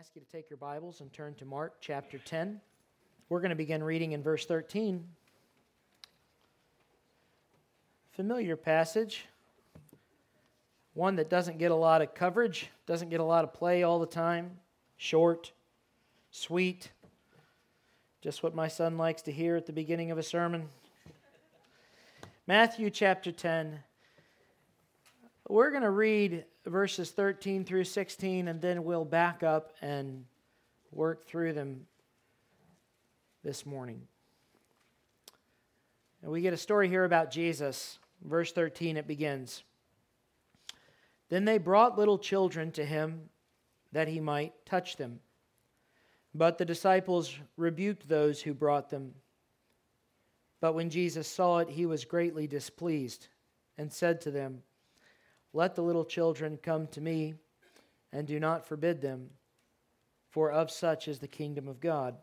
ask you to take your Bibles and turn to Mark chapter 10. We're going to begin reading in verse 13. Familiar passage, one that doesn't get a lot of coverage, doesn't get a lot of play all the time, short, sweet, just what my son likes to hear at the beginning of a sermon. Matthew chapter 10. We're going to read verses 13 through 16, and then we'll back up and work through them this morning. And we get a story here about Jesus. Verse 13, it begins Then they brought little children to him that he might touch them. But the disciples rebuked those who brought them. But when Jesus saw it, he was greatly displeased and said to them, let the little children come to me, and do not forbid them, for of such is the kingdom of God.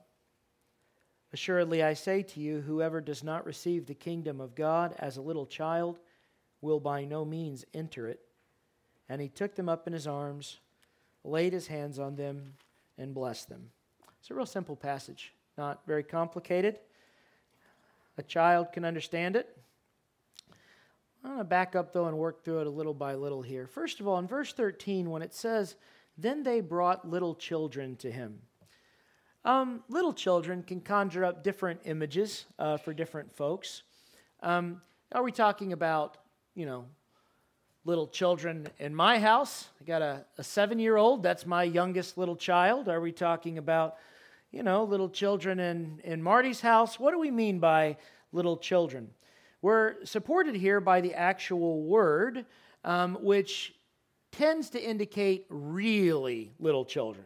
Assuredly, I say to you, whoever does not receive the kingdom of God as a little child will by no means enter it. And he took them up in his arms, laid his hands on them, and blessed them. It's a real simple passage, not very complicated. A child can understand it. I'm going to back up, though, and work through it a little by little here. First of all, in verse 13, when it says, Then they brought little children to him. Um, little children can conjure up different images uh, for different folks. Um, are we talking about, you know, little children in my house? I got a, a seven year old, that's my youngest little child. Are we talking about, you know, little children in, in Marty's house? What do we mean by little children? We're supported here by the actual word, um, which tends to indicate really little children,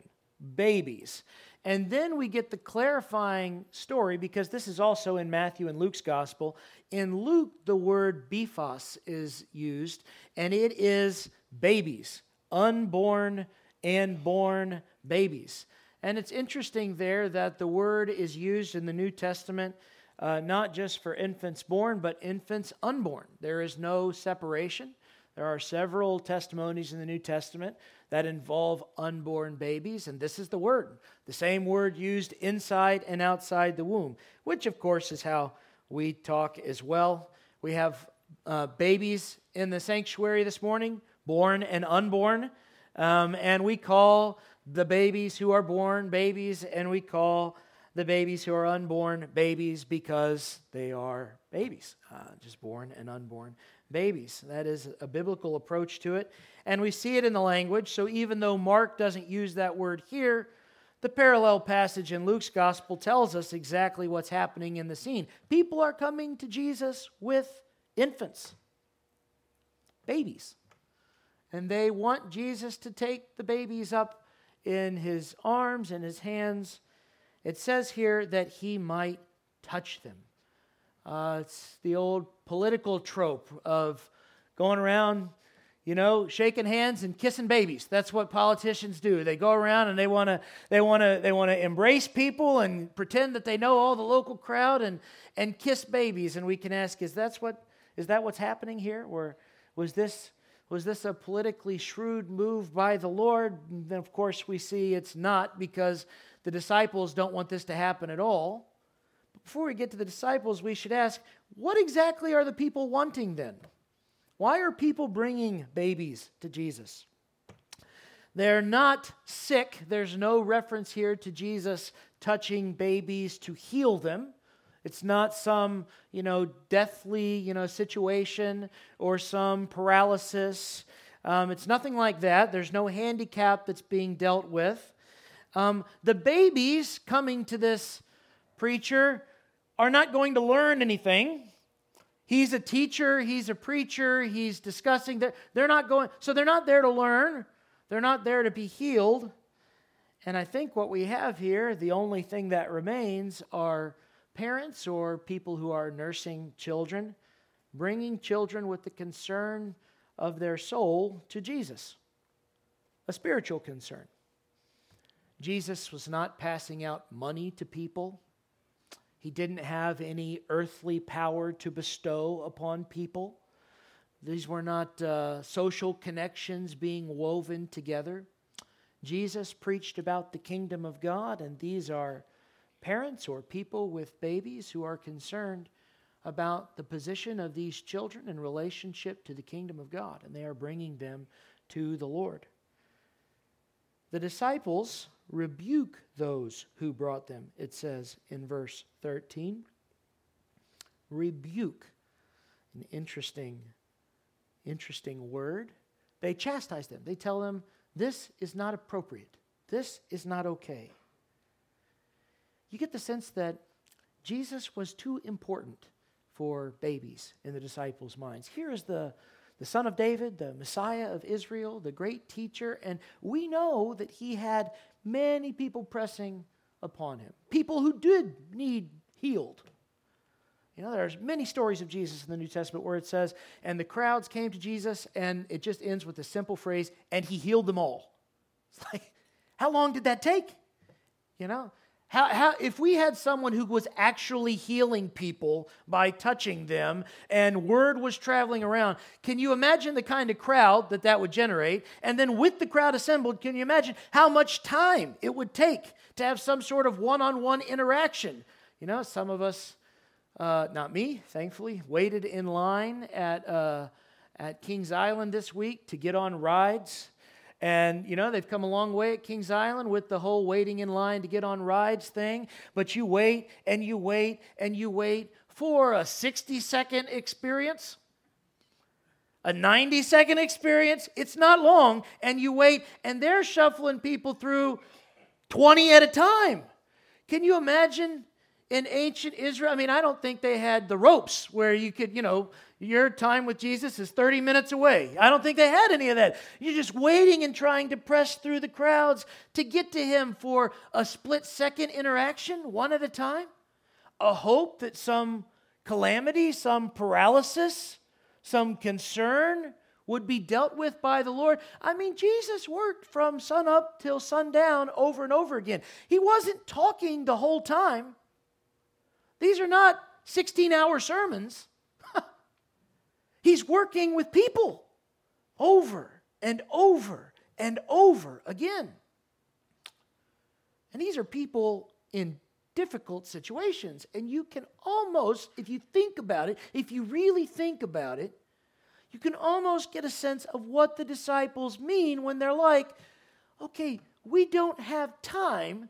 babies. And then we get the clarifying story because this is also in Matthew and Luke's gospel. In Luke, the word brephos is used, and it is babies, unborn and born babies. And it's interesting there that the word is used in the New Testament uh, not just for infants born, but infants unborn. There is no separation. There are several testimonies in the New Testament that involve unborn babies, and this is the word, the same word used inside and outside the womb, which, of course, is how we talk as well. We have uh, babies in the sanctuary this morning, born and unborn, um, and we call the babies who are born babies, and we call the babies who are unborn babies because they are babies, uh, just born and unborn babies. That is a biblical approach to it. And we see it in the language. So even though Mark doesn't use that word here, the parallel passage in Luke's gospel tells us exactly what's happening in the scene. People are coming to Jesus with infants, babies. And they want Jesus to take the babies up in his arms and his hands it says here that he might touch them. Uh, it's the old political trope of going around, you know, shaking hands and kissing babies. That's what politicians do. They go around and they want to they want to they want to embrace people and pretend that they know all the local crowd and and kiss babies. And we can ask, is that's what is that what's happening here, or was this was this a politically shrewd move by the Lord? And then, of course, we see it's not because the disciples don't want this to happen at all. But before we get to the disciples, we should ask what exactly are the people wanting then? Why are people bringing babies to Jesus? They're not sick. There's no reference here to Jesus touching babies to heal them. It's not some, you know, deathly, you know, situation or some paralysis. Um, it's nothing like that. There's no handicap that's being dealt with. Um, the babies coming to this preacher are not going to learn anything. He's a teacher, he's a preacher, he's discussing that they're not going so they're not there to learn. They're not there to be healed. And I think what we have here, the only thing that remains are parents or people who are nursing children, bringing children with the concern of their soul to Jesus, a spiritual concern. Jesus was not passing out money to people. He didn't have any earthly power to bestow upon people. These were not uh, social connections being woven together. Jesus preached about the kingdom of God, and these are parents or people with babies who are concerned about the position of these children in relationship to the kingdom of God, and they are bringing them to the Lord. The disciples rebuke those who brought them, it says in verse 13. Rebuke. An interesting, interesting word. They chastise them. They tell them, this is not appropriate. This is not okay. You get the sense that Jesus was too important for babies in the disciples' minds. Here is the, the son of David, the Messiah of Israel, the great teacher, and we know that he had many people pressing upon him, people who did need healed. You know, there's many stories of Jesus in the New Testament where it says, and the crowds came to Jesus, and it just ends with the simple phrase, and he healed them all. It's like, how long did that take? You know, how, how, if we had someone who was actually healing people by touching them and word was traveling around, can you imagine the kind of crowd that that would generate? And then with the crowd assembled, can you imagine how much time it would take to have some sort of one on one interaction? You know, some of us, uh, not me, thankfully, waited in line at, uh, at Kings Island this week to get on rides and, you know, they've come a long way at Kings Island with the whole waiting in line to get on rides thing. But you wait and you wait and you wait for a 60 second experience, a 90 second experience. It's not long. And you wait, and they're shuffling people through 20 at a time. Can you imagine in ancient Israel? I mean, I don't think they had the ropes where you could, you know, your time with Jesus is 30 minutes away. I don't think they had any of that. You're just waiting and trying to press through the crowds to get to him for a split second interaction, one at a time. A hope that some calamity, some paralysis, some concern would be dealt with by the Lord. I mean, Jesus worked from sun up till sundown over and over again. He wasn't talking the whole time. These are not 16 hour sermons. He's working with people over and over and over again. And these are people in difficult situations. And you can almost, if you think about it, if you really think about it, you can almost get a sense of what the disciples mean when they're like, okay, we don't have time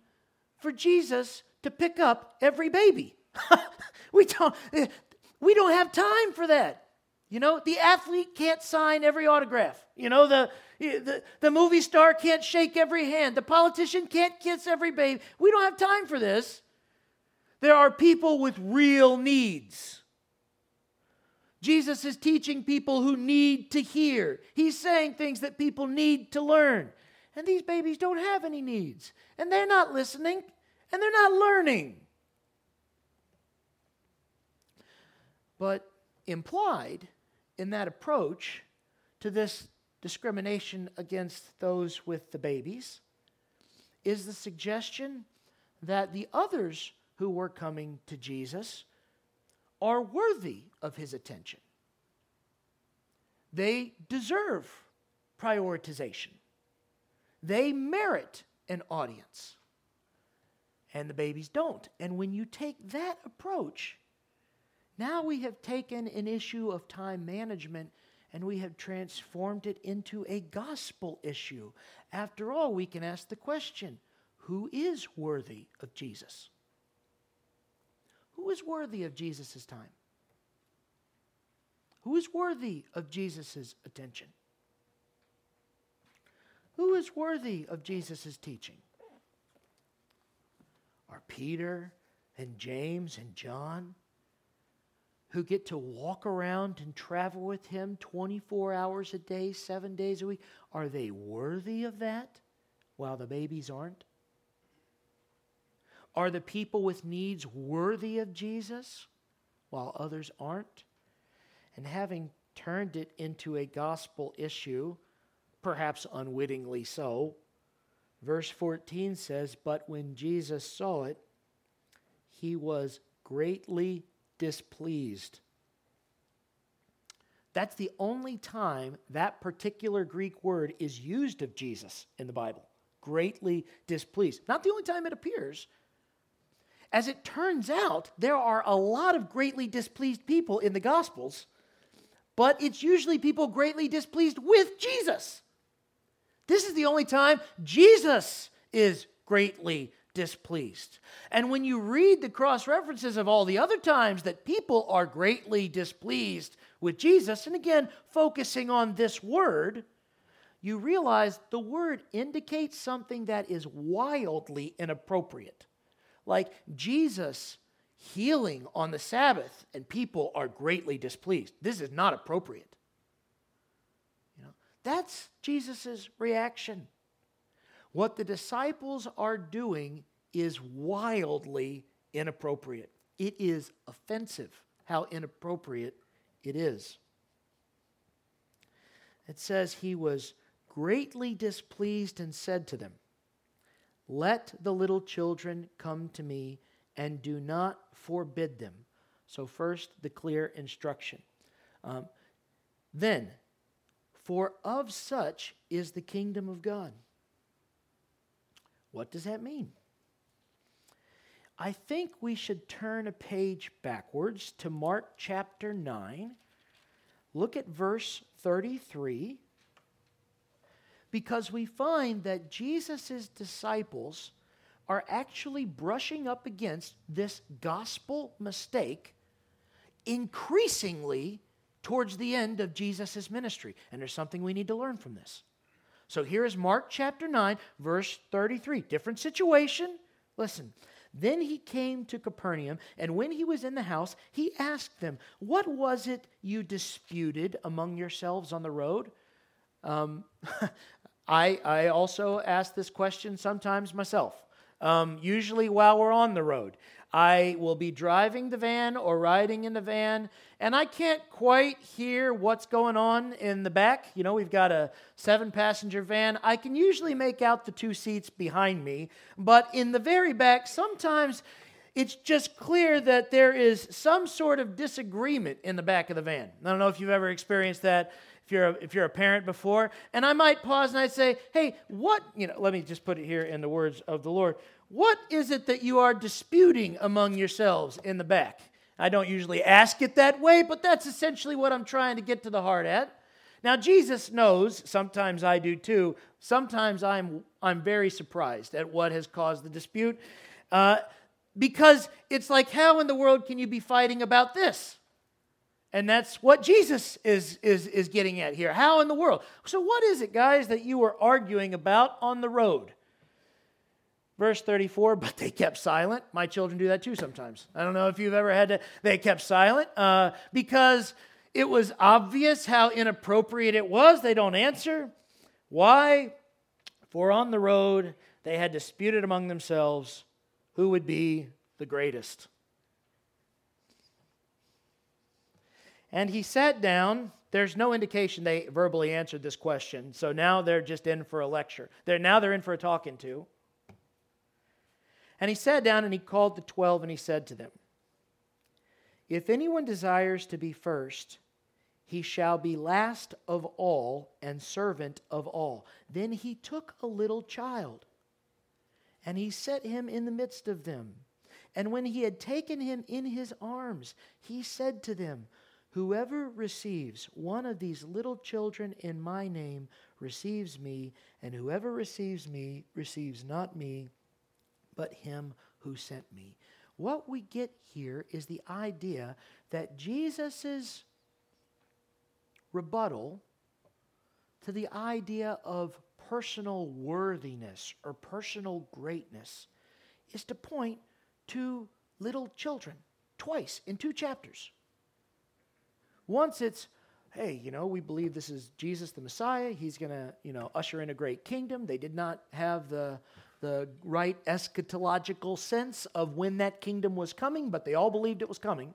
for Jesus to pick up every baby. we don't eh, we don't have time for that. You know, the athlete can't sign every autograph. You know, the, eh, the, the movie star can't shake every hand. The politician can't kiss every baby. We don't have time for this. There are people with real needs. Jesus is teaching people who need to hear. He's saying things that people need to learn. And these babies don't have any needs. And they're not listening. And they're not learning. But implied in that approach to this discrimination against those with the babies is the suggestion that the others who were coming to Jesus are worthy of his attention. They deserve prioritization. They merit an audience. And the babies don't. And when you take that approach, now we have taken an issue of time management and we have transformed it into a gospel issue. After all, we can ask the question who is worthy of Jesus? Who is worthy of Jesus' time? Who is worthy of Jesus' attention? Who is worthy of Jesus' teaching? Are Peter and James and John? Who get to walk around and travel with him 24 hours a day, seven days a week, are they worthy of that while the babies aren't? Are the people with needs worthy of Jesus while others aren't? And having turned it into a gospel issue, perhaps unwittingly so, verse 14 says, But when Jesus saw it, he was greatly displeased. That's the only time that particular Greek word is used of Jesus in the Bible. greatly displeased. Not the only time it appears. As it turns out, there are a lot of greatly displeased people in the Gospels, but it's usually people greatly displeased with Jesus. This is the only time Jesus is greatly displeased. And when you read the cross references of all the other times that people are greatly displeased with Jesus, and again, focusing on this word, you realize the word indicates something that is wildly inappropriate. Like Jesus healing on the Sabbath, and people are greatly displeased. This is not appropriate. You know, that's Jesus' reaction. What the disciples are doing is wildly inappropriate. It is offensive how inappropriate it is. It says he was greatly displeased and said to them, Let the little children come to me and do not forbid them. So, first, the clear instruction. Um, then, for of such is the kingdom of God. What does that mean? I think we should turn a page backwards to Mark chapter 9. Look at verse 33 because we find that Jesus' disciples are actually brushing up against this gospel mistake increasingly towards the end of Jesus' ministry. And there's something we need to learn from this. So here is Mark chapter 9, verse 33. Different situation. Listen. Then he came to Capernaum, and when he was in the house, he asked them, What was it you disputed among yourselves on the road? Um, I, I also ask this question sometimes myself, um, usually while we're on the road. I will be driving the van or riding in the van, and I can't quite hear what's going on in the back. You know, we've got a seven passenger van. I can usually make out the two seats behind me, but in the very back, sometimes it's just clear that there is some sort of disagreement in the back of the van. I don't know if you've ever experienced that if you're a, if you're a parent before and i might pause and i'd say hey what you know let me just put it here in the words of the lord what is it that you are disputing among yourselves in the back? I don't usually ask it that way, but that's essentially what I'm trying to get to the heart at. Now, Jesus knows, sometimes I do too, sometimes I'm, I'm very surprised at what has caused the dispute. Uh, because it's like, how in the world can you be fighting about this? And that's what Jesus is, is, is getting at here. How in the world? So, what is it, guys, that you were arguing about on the road? Verse 34, but they kept silent. My children do that too sometimes. I don't know if you've ever had to, they kept silent uh, because it was obvious how inappropriate it was. They don't answer. Why? For on the road they had disputed among themselves who would be the greatest. And he sat down. There's no indication they verbally answered this question. So now they're just in for a lecture. They're, now they're in for a talking to. And he sat down and he called the twelve and he said to them, If anyone desires to be first, he shall be last of all and servant of all. Then he took a little child and he set him in the midst of them. And when he had taken him in his arms, he said to them, Whoever receives one of these little children in my name receives me, and whoever receives me receives not me but him who sent me. What we get here is the idea that Jesus' rebuttal to the idea of personal worthiness or personal greatness is to point to little children twice in two chapters. Once it's, hey, you know, we believe this is Jesus the Messiah. He's going to, you know, usher in a great kingdom. They did not have the the right eschatological sense of when that kingdom was coming, but they all believed it was coming.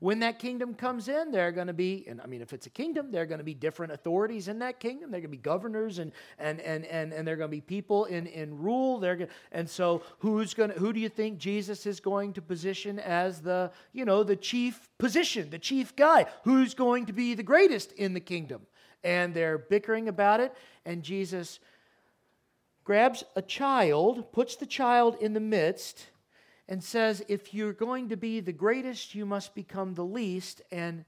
When that kingdom comes in, there are going to be, and I mean, if it's a kingdom, there are going to be different authorities in that kingdom. There are going to be governors and and and and, and there are going to be people in, in rule. There, and so who's going to, who do you think Jesus is going to position as the you know the chief position, the chief guy? Who's going to be the greatest in the kingdom? And they're bickering about it, and Jesus grabs a child, puts the child in the midst, and says, If you're going to be the greatest, you must become the least. And,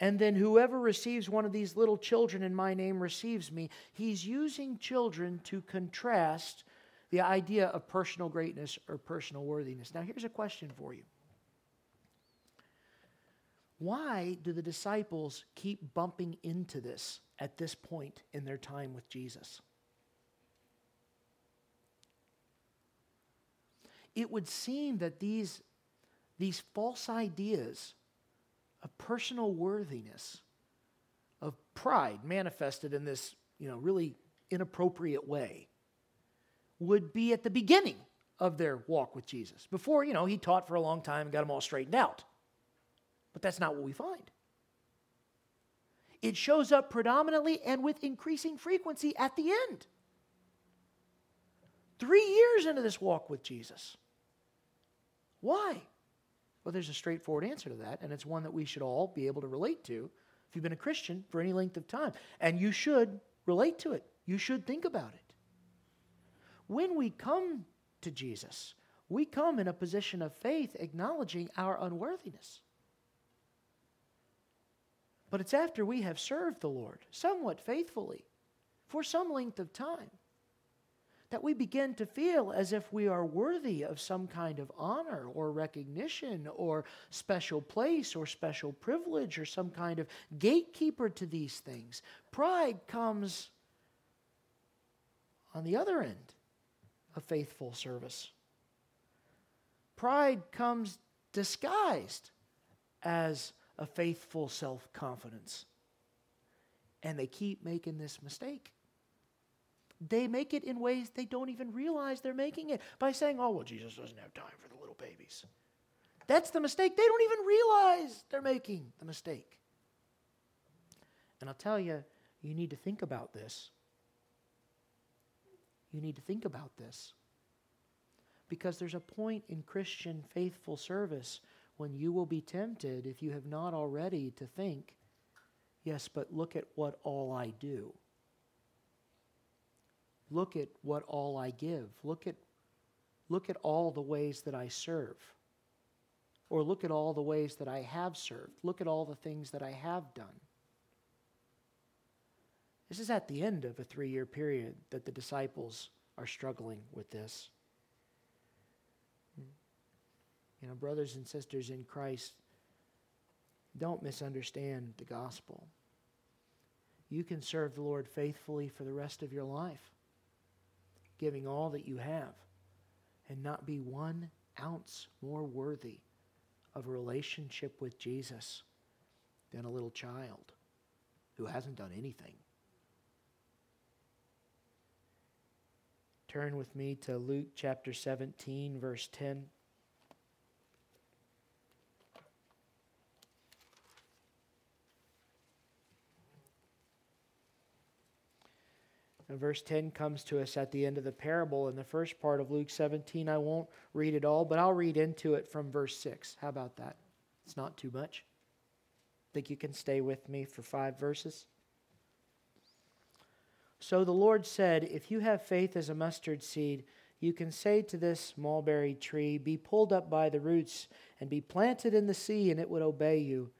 and then whoever receives one of these little children in my name receives me. He's using children to contrast the idea of personal greatness or personal worthiness. Now, here's a question for you Why do the disciples keep bumping into this at this point in their time with Jesus? It would seem that these, these false ideas of personal worthiness, of pride manifested in this you know, really inappropriate way, would be at the beginning of their walk with Jesus. Before, you know, he taught for a long time and got them all straightened out. But that's not what we find. It shows up predominantly and with increasing frequency at the end. Three years into this walk with Jesus. Why? Well, there's a straightforward answer to that, and it's one that we should all be able to relate to if you've been a Christian for any length of time. And you should relate to it, you should think about it. When we come to Jesus, we come in a position of faith, acknowledging our unworthiness. But it's after we have served the Lord somewhat faithfully for some length of time that we begin to feel as if we are worthy of some kind of honor or recognition or special place or special privilege or some kind of gatekeeper to these things. Pride comes on the other end of faithful service. Pride comes disguised as a faithful self confidence. And they keep making this mistake they make it in ways they don't even realize they're making it by saying, oh, well, Jesus doesn't have time for the little babies. That's the mistake. They don't even realize they're making the mistake. And I'll tell you, you need to think about this. You need to think about this. Because there's a point in Christian faithful service when you will be tempted, if you have not already, to think, yes, but look at what all I do. Look at what all I give. Look at, look at all the ways that I serve. Or look at all the ways that I have served. Look at all the things that I have done. This is at the end of a three year period that the disciples are struggling with this. You know, brothers and sisters in Christ, don't misunderstand the gospel. You can serve the Lord faithfully for the rest of your life giving all that you have and not be one ounce more worthy of a relationship with Jesus than a little child who hasn't done anything. Turn with me to Luke chapter 17, verse 10. And verse 10 comes to us at the end of the parable in the first part of Luke 17. I won't read it all, but I'll read into it from verse 6. How about that? It's not too much. Think you can stay with me for five verses? So the Lord said, If you have faith as a mustard seed, you can say to this mulberry tree, Be pulled up by the roots and be planted in the sea, and it would obey you.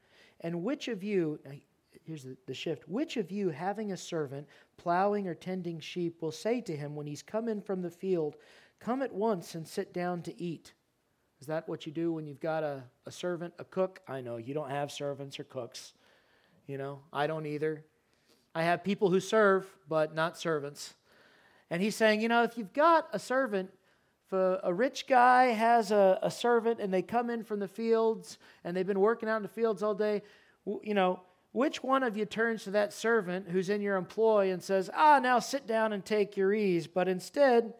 And which of you, here's the, the shift. Which of you, having a servant, plowing or tending sheep, will say to him when he's come in from the field, Come at once and sit down to eat? Is that what you do when you've got a, a servant, a cook? I know you don't have servants or cooks. You know, I don't either. I have people who serve, but not servants. And he's saying, you know, if you've got a servant, if a, rich guy has a, a servant and they come in from the fields and they've been working out in the fields all day, you know, which one of you turns to that servant who's in your employ and says, Ah, now sit down and take your ease, but instead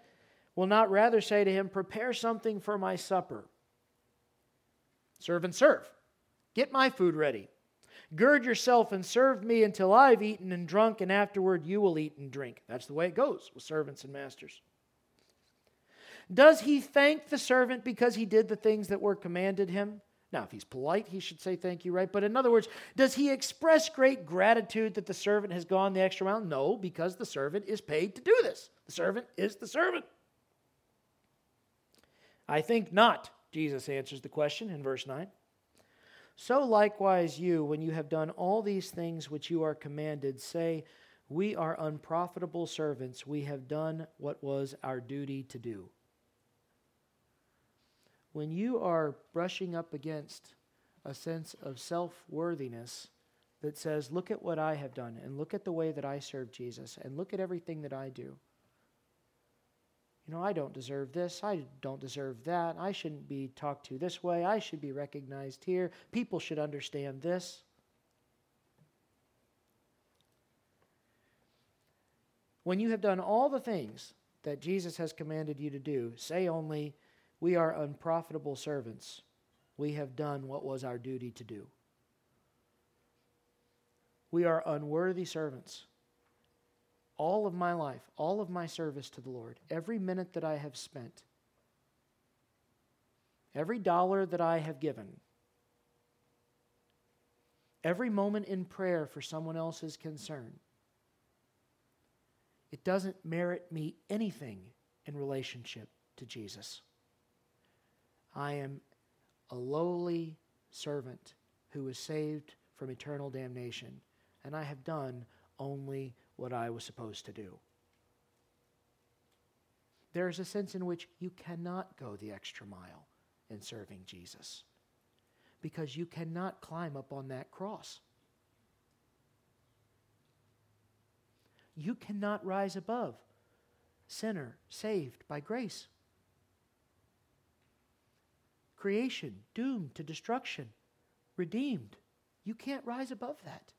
will not rather say to him, Prepare something for my supper? Serve and serve. Get my food ready. Gird yourself and serve me until I've eaten and drunk, and afterward you will eat and drink. That's the way it goes with servants and masters. Does he thank the servant because he did the things that were commanded him? Now, if he's polite, he should say thank you, right? But in other words, does he express great gratitude that the servant has gone the extra mile? No, because the servant is paid to do this. The servant is the servant. I think not, Jesus answers the question in verse 9. So likewise, you, when you have done all these things which you are commanded, say, We are unprofitable servants. We have done what was our duty to do when you are brushing up against a sense of self worthiness that says, Look at what I have done, and look at the way that I serve Jesus, and look at everything that I do. You know, I don't deserve this. I don't deserve that. I shouldn't be talked to this way. I should be recognized here. People should understand this. When you have done all the things that Jesus has commanded you to do, say only, we are unprofitable servants. We have done what was our duty to do. We are unworthy servants. All of my life, all of my service to the Lord, every minute that I have spent, every dollar that I have given, every moment in prayer for someone else's concern, it doesn't merit me anything in relationship to Jesus. I am a lowly servant who was saved from eternal damnation, and I have done only what I was supposed to do. There is a sense in which you cannot go the extra mile in serving Jesus because you cannot climb up on that cross. You cannot rise above sinner saved by grace creation doomed to destruction, redeemed. You can't rise above that.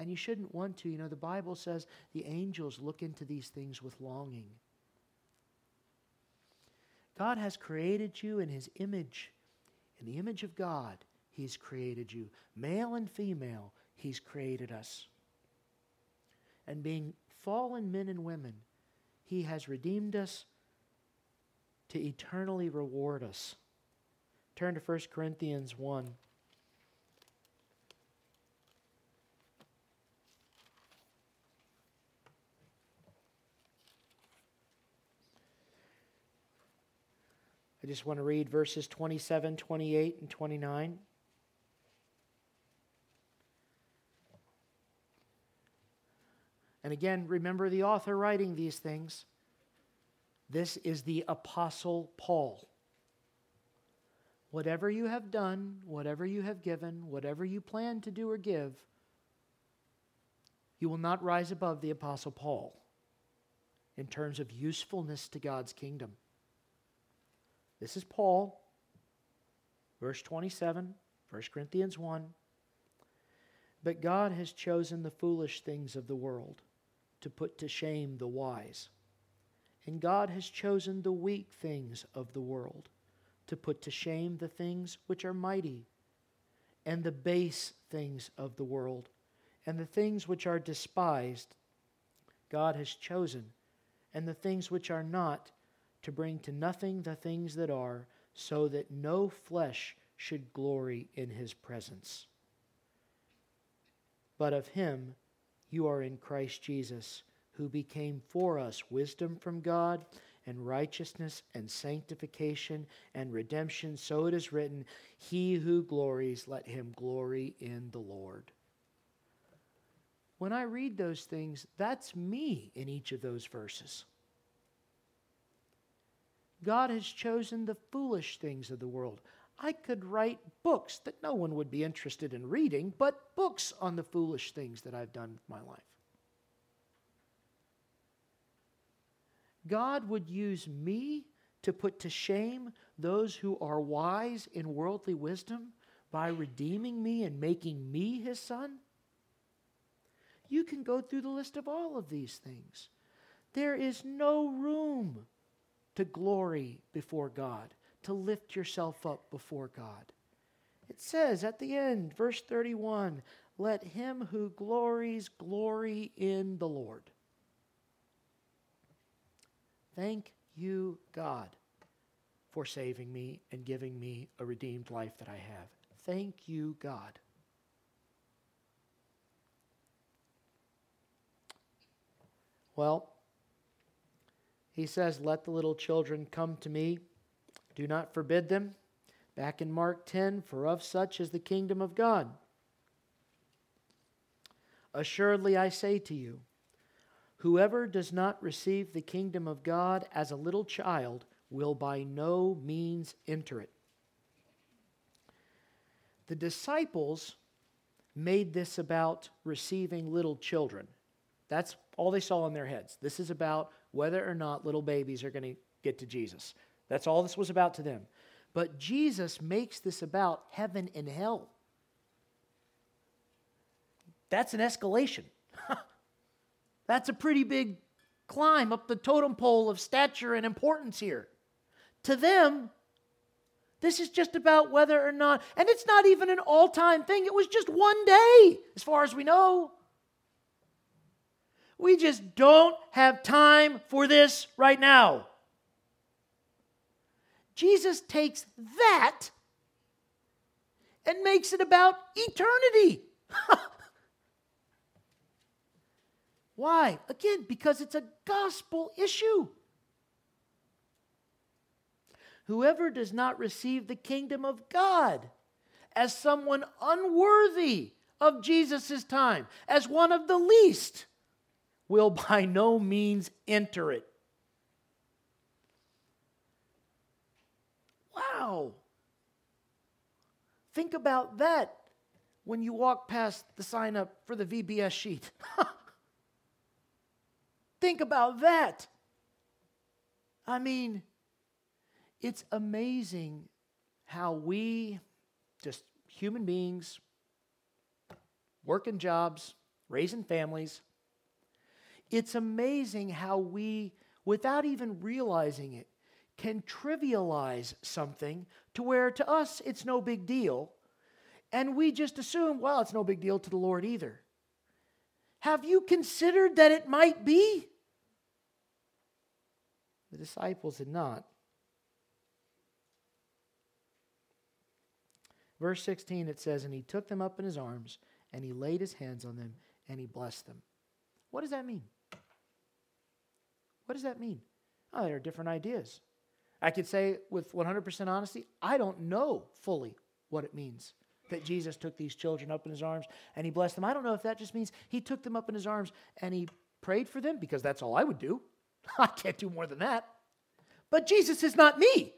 And you shouldn't want to. You know, the Bible says the angels look into these things with longing. God has created you in His image. In the image of God, He's created you. Male and female, He's created us. And being fallen men and women, He has redeemed us to eternally reward us. Turn to 1 Corinthians 1. I just want to read verses 27, 28, and 29. And again, remember the author writing these things. This is the Apostle Paul. Whatever you have done, whatever you have given, whatever you plan to do or give, you will not rise above the Apostle Paul in terms of usefulness to God's kingdom. This is Paul, verse 27, 1 Corinthians 1. But God has chosen the foolish things of the world to put to shame the wise. And God has chosen the weak things of the world to put to shame the things which are mighty, and the base things of the world, and the things which are despised, God has chosen, and the things which are not, to bring to nothing the things that are, so that no flesh should glory in his presence. But of him you are in Christ Jesus, who became for us wisdom from God and righteousness and sanctification and redemption. So it is written, He who glories, let him glory in the Lord. When I read those things, that's me in each of those verses. God has chosen the foolish things of the world. I could write books that no one would be interested in reading, but books on the foolish things that I've done with my life. God would use me to put to shame those who are wise in worldly wisdom by redeeming me and making me his son? You can go through the list of all of these things. There is no room to glory before God, to lift yourself up before God. It says at the end, verse 31 let him who glories glory in the Lord. Thank you, God, for saving me and giving me a redeemed life that I have. Thank you, God. Well, he says, Let the little children come to me. Do not forbid them. Back in Mark 10, for of such is the kingdom of God. Assuredly, I say to you, whoever does not receive the kingdom of God as a little child will by no means enter it. The disciples made this about receiving little children. That's all they saw in their heads. This is about whether or not little babies are going to get to Jesus. That's all this was about to them. But Jesus makes this about heaven and hell. That's an escalation. That's a pretty big climb up the totem pole of stature and importance here. To them, this is just about whether or not, and it's not even an all time thing. It was just one day, as far as we know. We just don't have time for this right now. Jesus takes that and makes it about eternity. Why? Again, because it's a gospel issue. Whoever does not receive the kingdom of God as someone unworthy of Jesus' time, as one of the least, will by no means enter it. Wow. Think about that when you walk past the sign up for the VBS sheet. Think about that. I mean, it's amazing how we, just human beings, working jobs, raising families, it's amazing how we, without even realizing it, can trivialize something to where to us it's no big deal. And we just assume, well, it's no big deal to the Lord either. Have you considered that it might be? The disciples had not. Verse 16, it says, And he took them up in his arms, and he laid his hands on them, and he blessed them. What does that mean? What does that mean? Oh, there are different ideas. I could say with 100% honesty, I don't know fully what it means that Jesus took these children up in his arms and he blessed them. I don't know if that just means he took them up in his arms and he prayed for them because that's all I would do. I can't do more than that. But Jesus is not me.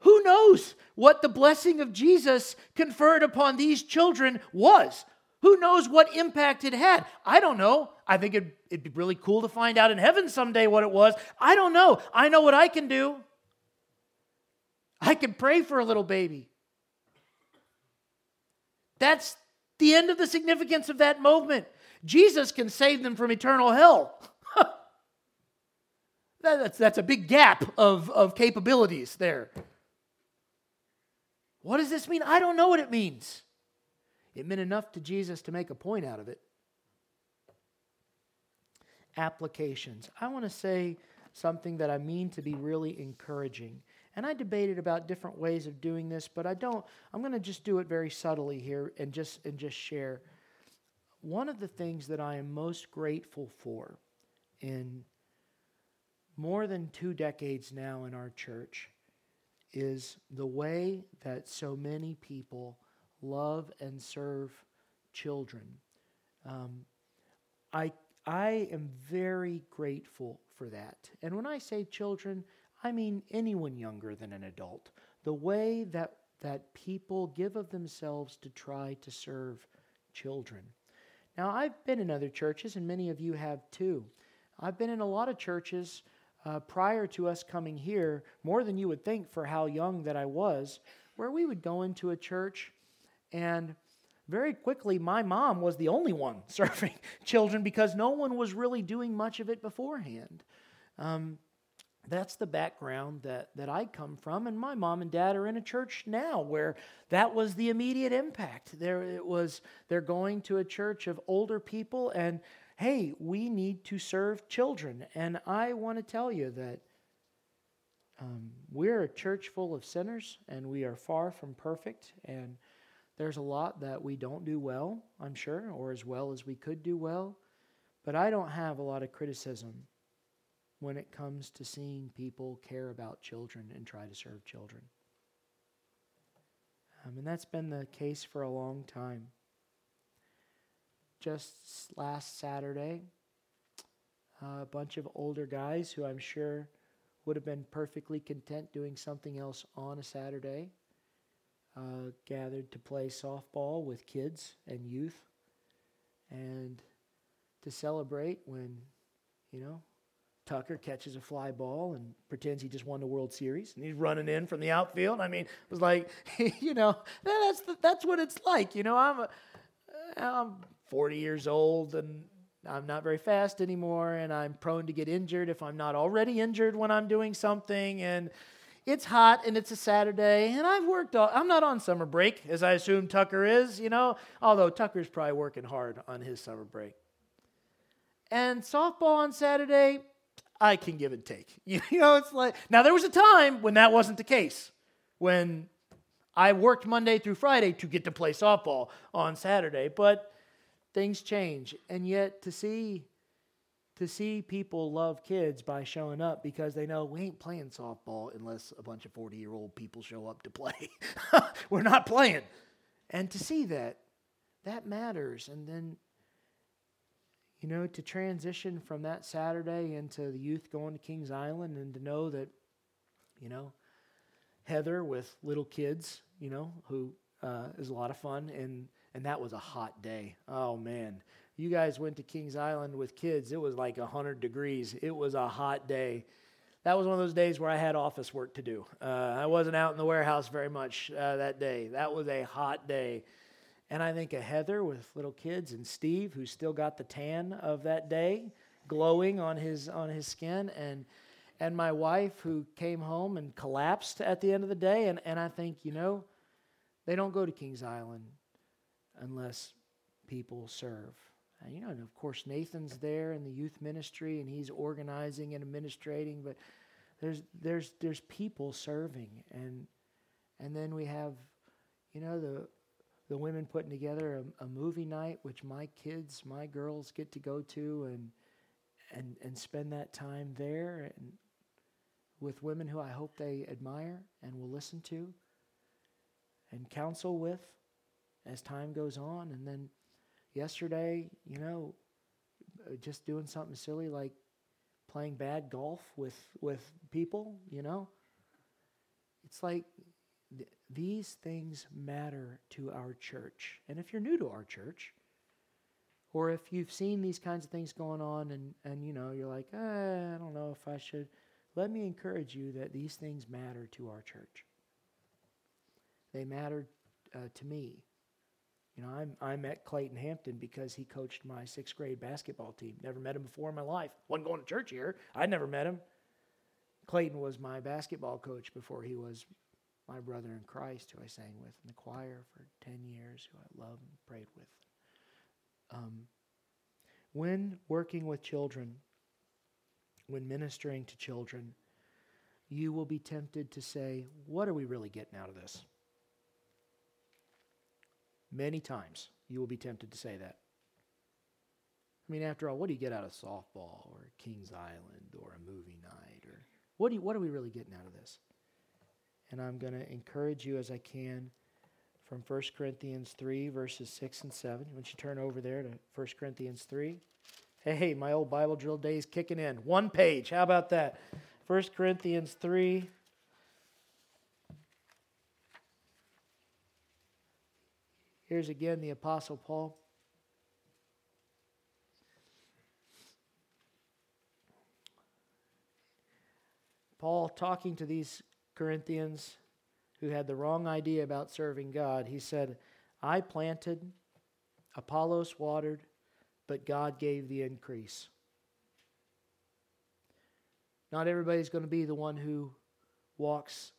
Who knows what the blessing of Jesus conferred upon these children was? Who knows what impact it had? I don't know. I think it'd, it'd, be really cool to find out in heaven someday what it was. I don't know. I know what I can do. I can pray for a little baby. That's the end of the significance of that moment. Jesus can save them from eternal hell. that's, that's a big gap of, of capabilities there. What does this mean? I don't know what it means. It meant enough to Jesus to make a point out of it. Applications. I want to say something that I mean to be really encouraging. And I debated about different ways of doing this, but I don't. I'm going to just do it very subtly here and just and just share. One of the things that I am most grateful for in more than two decades now in our church is the way that so many people love and serve children. Um, I, I am very grateful for that. And when I say children, I mean anyone younger than an adult. The way that, that people give of themselves to try to serve children. Now, I've been in other churches, and many of you have too. I've been in a lot of churches uh, prior to us coming here, more than you would think for how young that I was, where we would go into a church and very quickly, my mom was the only one serving children because no one was really doing much of it beforehand. Um, that's the background that, that I come from, and my mom and dad are in a church now where that was the immediate impact. There it was they're going to a church of older people, and hey, we need to serve children. And I want to tell you that um, we're a church full of sinners, and we are far from perfect. And there's a lot that we don't do well, I'm sure, or as well as we could do well. But I don't have a lot of criticism when it comes to seeing people care about children and try to serve children. Um, and that's been the case for a long time. Just last Saturday, a bunch of older guys who I'm sure would have been perfectly content doing something else on a Saturday uh, gathered to play softball with kids and youth and to celebrate when, you know, Tucker catches a fly ball and pretends he just won the World Series and he's running in from the outfield. I mean, it was like, you know, that's the, that's what it's like. You know, I'm I'm 40 years old and I'm not very fast anymore and I'm prone to get injured if I'm not already injured when I'm doing something and it's hot and it's a Saturday and I've worked all, I'm not on summer break as I assume Tucker is, you know, although Tucker's probably working hard on his summer break. And softball on Saturday, I can give and take. You know, it's like, now there was a time when that wasn't the case, when I worked Monday through Friday to get to play softball on Saturday, but things change. And yet to see to see people love kids by showing up because they know we ain't playing softball unless a bunch of 40 year old people show up to play. We're not playing. And to see that, that matters. And then you know, to transition from that Saturday into the youth going to Kings Island and to know that, you know, Heather with little kids, you know, who uh, is a lot of fun, and and that was a hot day. Oh man, you guys went to Kings Island with kids. It was like hundred degrees. It was a hot day. That was one of those days where I had office work to do. Uh, I wasn't out in the warehouse very much uh, that day. That was a hot day. And I think of Heather with little kids and Steve, who's still got the tan of that day glowing on his on his skin, and and my wife who came home and collapsed at the end of the day. And, and I think, you know, they don't go to Kings Island unless people serve. And, you know, and of course Nathan's there in the youth ministry and he's organizing and administrating, but there's there's there's people serving and and then we have you know the the women putting together a, a, movie night, which my kids, my girls get to go to and and and spend that time there and with women who I hope they admire and will listen to and counsel with as time goes on. And then yesterday, you know, just doing something silly like playing bad golf with with people, you know. It's like these things matter to our church. And if you're new to our church, or if you've seen these kinds of things going on and, and you know, you're like, eh, I don't know if I should, let me encourage you that these things matter to our church. They matter uh, to me. You know, I'm, I met Clayton Hampton because he coached my sixth grade basketball team. Never met him before in my life. Wasn't going to church here. I'd never met him. Clayton was my basketball coach before he was my brother in Christ, who I sang with in the choir for 10 years, who I love and prayed with. Um, when working with children, when ministering to children, you will be tempted to say, What are we really getting out of this? Many times you will be tempted to say that. I mean, after all, what do you get out of softball or Kings Island or a movie night? Or what, do you, what are we really getting out of this? And I'm going to encourage you as I can from 1 Corinthians 3, verses 6 and 7. Once you turn over there to 1 Corinthians 3. Hey, my old Bible drill day is kicking in. One page. How about that? 1 Corinthians 3. Here's again the Apostle Paul. Paul talking to these Corinthians who had the wrong idea about serving God, he said, I planted, Apollos watered, but God gave the increase. Not everybody's going to be the one who walks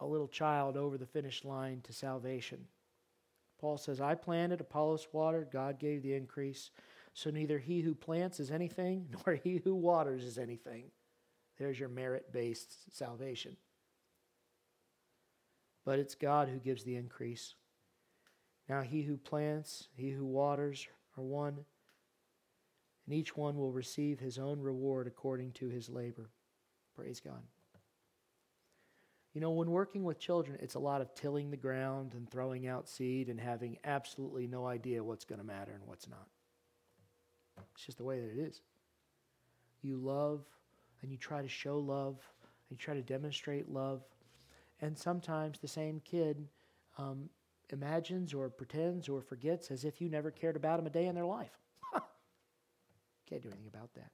a little child over the finish line to salvation. Paul says, I planted, Apollos watered, God gave the increase. So neither he who plants is anything, nor he who waters is anything, There's your merit based salvation. But it's God who gives the increase. Now, he who plants, he who waters are one, and each one will receive his own reward according to his labor. Praise God. You know, when working with children, it's a lot of tilling the ground and throwing out seed and having absolutely no idea what's going to matter and what's not. It's just the way that it is. You love and you try to show love and you try to demonstrate love. And sometimes the same kid um, imagines or pretends or forgets as if you never cared about them a day in their life. Can't do anything about that.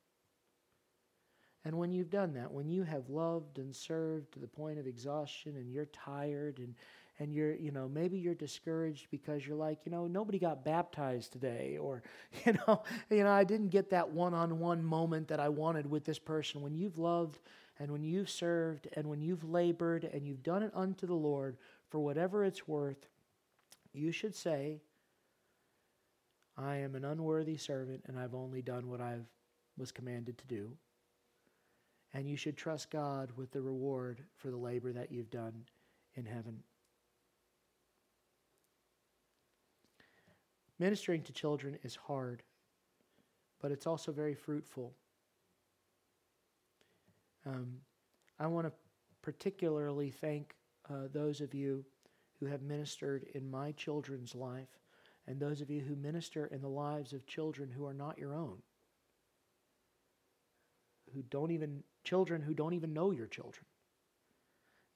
And when you've done that, when you have loved and served to the point of exhaustion and you're tired and, and you're, you know, maybe you're discouraged because you're like, you know, nobody got baptized today or, you know, you know, I didn't get that one-on-one moment that I wanted with this person. When you've loved and when you've served and when you've labored and you've done it unto the Lord for whatever it's worth, you should say, I am an unworthy servant and I've only done what I was commanded to do. And you should trust God with the reward for the labor that you've done in heaven. Ministering to children is hard, but it's also very fruitful. Um, I want to particularly thank uh, those of you who have ministered in my children's life and those of you who minister in the lives of children who are not your own, who don't even, children who don't even know your children.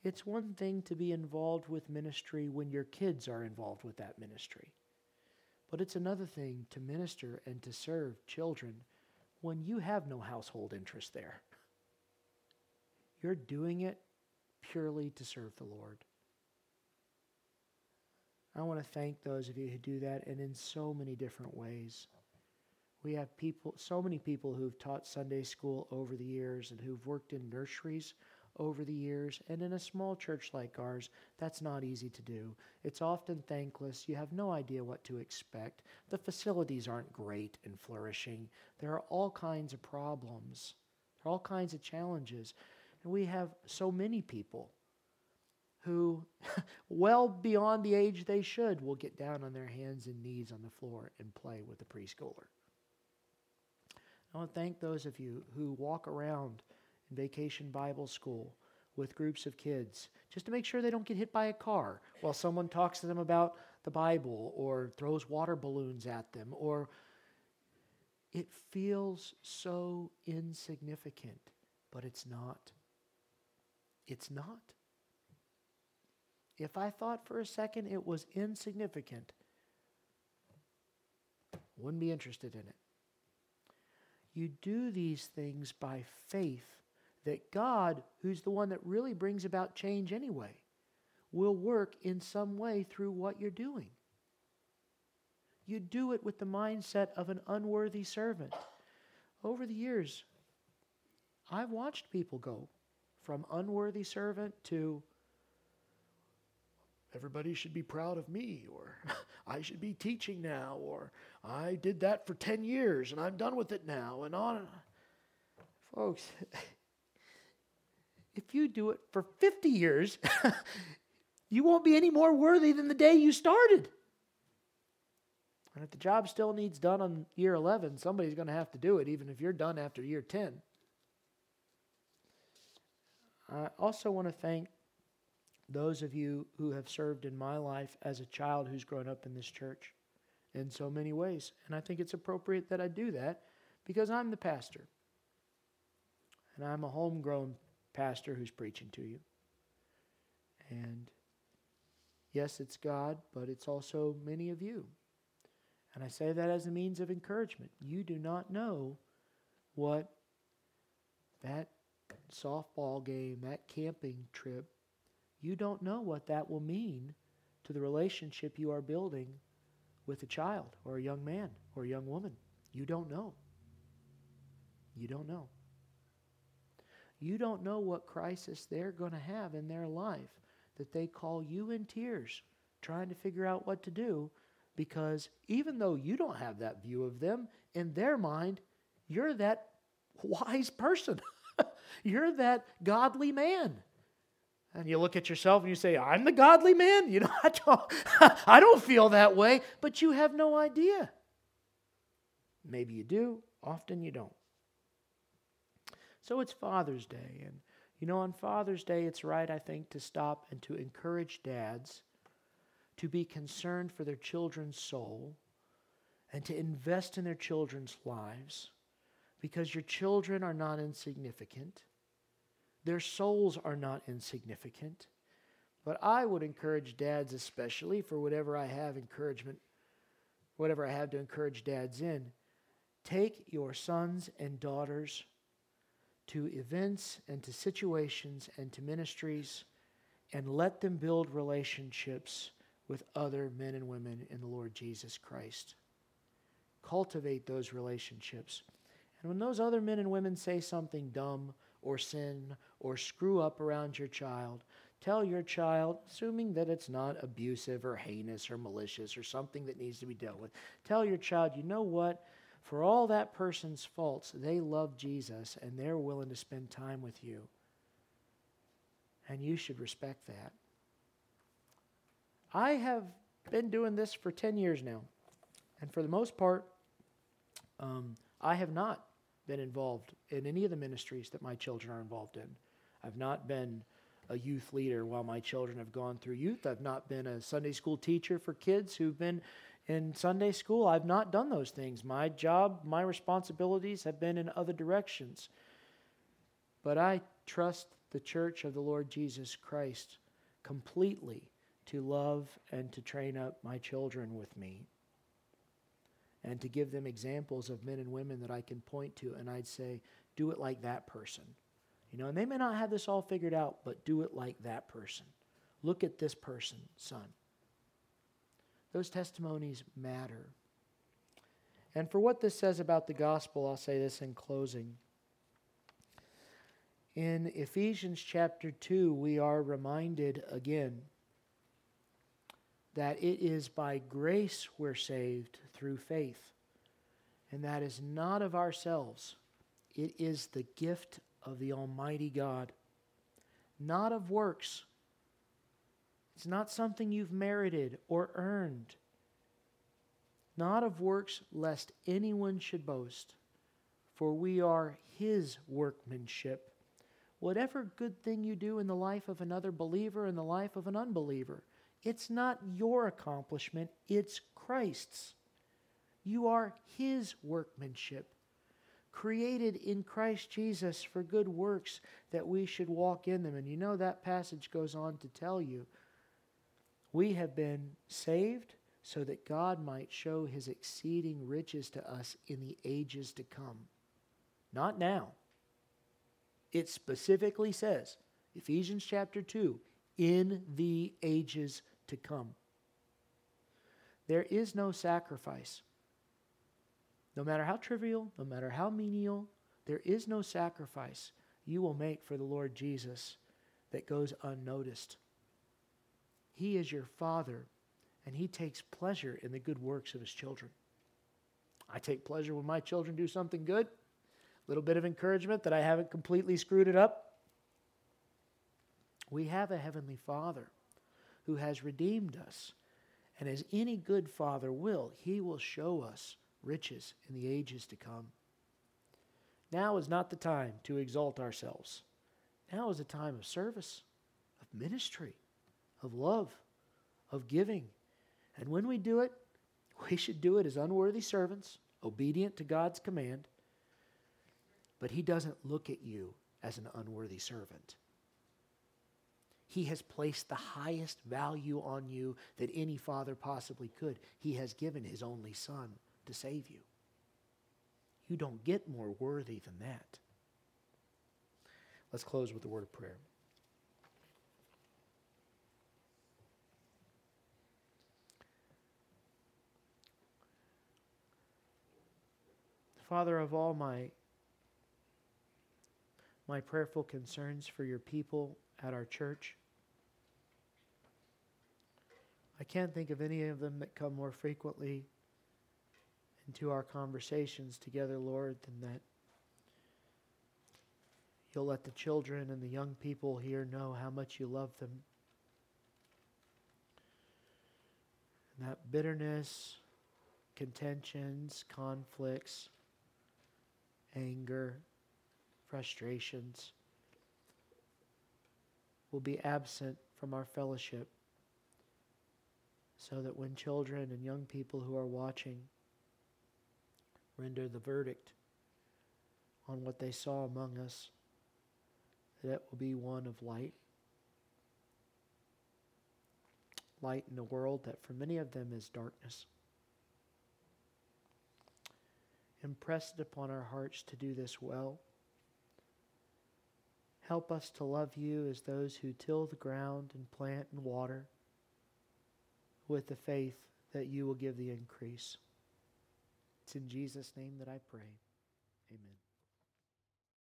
It's one thing to be involved with ministry when your kids are involved with that ministry. But it's another thing to minister and to serve children when you have no household interest there. You're doing it purely to serve the Lord. I want to thank those of you who do that and in so many different ways. We have people, so many people who've taught Sunday school over the years and who've worked in nurseries over the years. And in a small church like ours, that's not easy to do. It's often thankless. You have no idea what to expect. The facilities aren't great and flourishing. There are all kinds of problems, there are all kinds of challenges. And we have so many people who, well beyond the age they should, will get down on their hands and knees on the floor and play with the preschooler. I want to thank those of you who walk around in vacation Bible school with groups of kids just to make sure they don't get hit by a car while someone talks to them about the Bible or throws water balloons at them or it feels so insignificant, but it's not. It's not. If I thought for a second it was insignificant, wouldn't be interested in it. You do these things by faith that God, who's the one that really brings about change anyway, will work in some way through what you're doing. You do it with the mindset of an unworthy servant. Over the years, I've watched people go from unworthy servant to everybody should be proud of me, or I should be teaching now, or I did that for 10 years and I'm done with it now, and on. Folks, if you do it for 50 years, you won't be any more worthy than the day you started. And if the job still needs done on year 11, somebody's going to have to do it, even if you're done after year 10. I also want to thank those of you who have served in my life as a child who's grown up in this church in so many ways. And I think it's appropriate that I do that because I'm the pastor. And I'm a homegrown pastor who's preaching to you. And yes, it's God, but it's also many of you. And I say that as a means of encouragement. You do not know what that softball game, that camping trip, you don't know what that will mean to the relationship you are building with a child or a young man or a young woman. You don't know. You don't know. You don't know what crisis they're going to have in their life that they call you in tears trying to figure out what to do because even though you don't have that view of them, in their mind, you're that wise person. You're that godly man. And you look at yourself and you say, I'm the godly man. You know, I don't, I don't feel that way, but you have no idea. Maybe you do, often you don't. So it's Father's Day. And, you know, on Father's Day, it's right, I think, to stop and to encourage dads to be concerned for their children's soul and to invest in their children's lives because your children are not insignificant. Their souls are not insignificant. But I would encourage dads, especially for whatever I have encouragement, whatever I have to encourage dads in, take your sons and daughters to events and to situations and to ministries and let them build relationships with other men and women in the Lord Jesus Christ. Cultivate those relationships. And when those other men and women say something dumb or sin or screw up around your child, tell your child, assuming that it's not abusive or heinous or malicious or something that needs to be dealt with, tell your child, you know what? For all that person's faults, they love Jesus and they're willing to spend time with you. And you should respect that. I have been doing this for 10 years now. And for the most part, um, I have not been involved in any of the ministries that my children are involved in. I've not been a youth leader while my children have gone through youth. I've not been a Sunday school teacher for kids who've been in Sunday school. I've not done those things. My job, my responsibilities have been in other directions. But I trust the church of the Lord Jesus Christ completely to love and to train up my children with me and to give them examples of men and women that I can point to and I'd say, do it like that person. You know, and they may not have this all figured out, but do it like that person. Look at this person, son. Those testimonies matter. And for what this says about the gospel, I'll say this in closing. In Ephesians chapter 2, we are reminded again that it is by grace we're saved through faith. And that is not of ourselves, it is the gift of the Almighty God, not of works. It's not something you've merited or earned, not of works, lest anyone should boast. For we are His workmanship. Whatever good thing you do in the life of another believer, in the life of an unbeliever, it's not your accomplishment, it's Christ's. You are His workmanship, created in Christ Jesus for good works that we should walk in them. And you know that passage goes on to tell you we have been saved so that God might show His exceeding riches to us in the ages to come. Not now. It specifically says, Ephesians chapter 2, in the ages to come. There is no sacrifice. No matter how trivial, no matter how menial, there is no sacrifice you will make for the Lord Jesus that goes unnoticed. He is your Father, and He takes pleasure in the good works of His children. I take pleasure when my children do something good, a little bit of encouragement that I haven't completely screwed it up. We have a Heavenly Father who has redeemed us. And as any good father will, he will show us riches in the ages to come. Now is not the time to exalt ourselves. Now is a time of service, of ministry, of love, of giving. And when we do it, we should do it as unworthy servants, obedient to God's command. But He doesn't look at you as an unworthy servant. He has placed the highest value on you that any father possibly could. He has given his only son to save you. You don't get more worthy than that. Let's close with the word of prayer. Father of all my my prayerful concerns for your people at our church. I can't think of any of them that come more frequently into our conversations together, Lord, than that you'll let the children and the young people here know how much you love them. And that bitterness, contentions, conflicts, anger, frustrations will be absent from our fellowship so that when children and young people who are watching render the verdict on what they saw among us, that it will be one of light. Light in a world that for many of them is darkness. Impress it upon our hearts to do this well. Help us to love you as those who till the ground and plant and water with the faith that you will give the increase. It's in Jesus' name that I pray. Amen.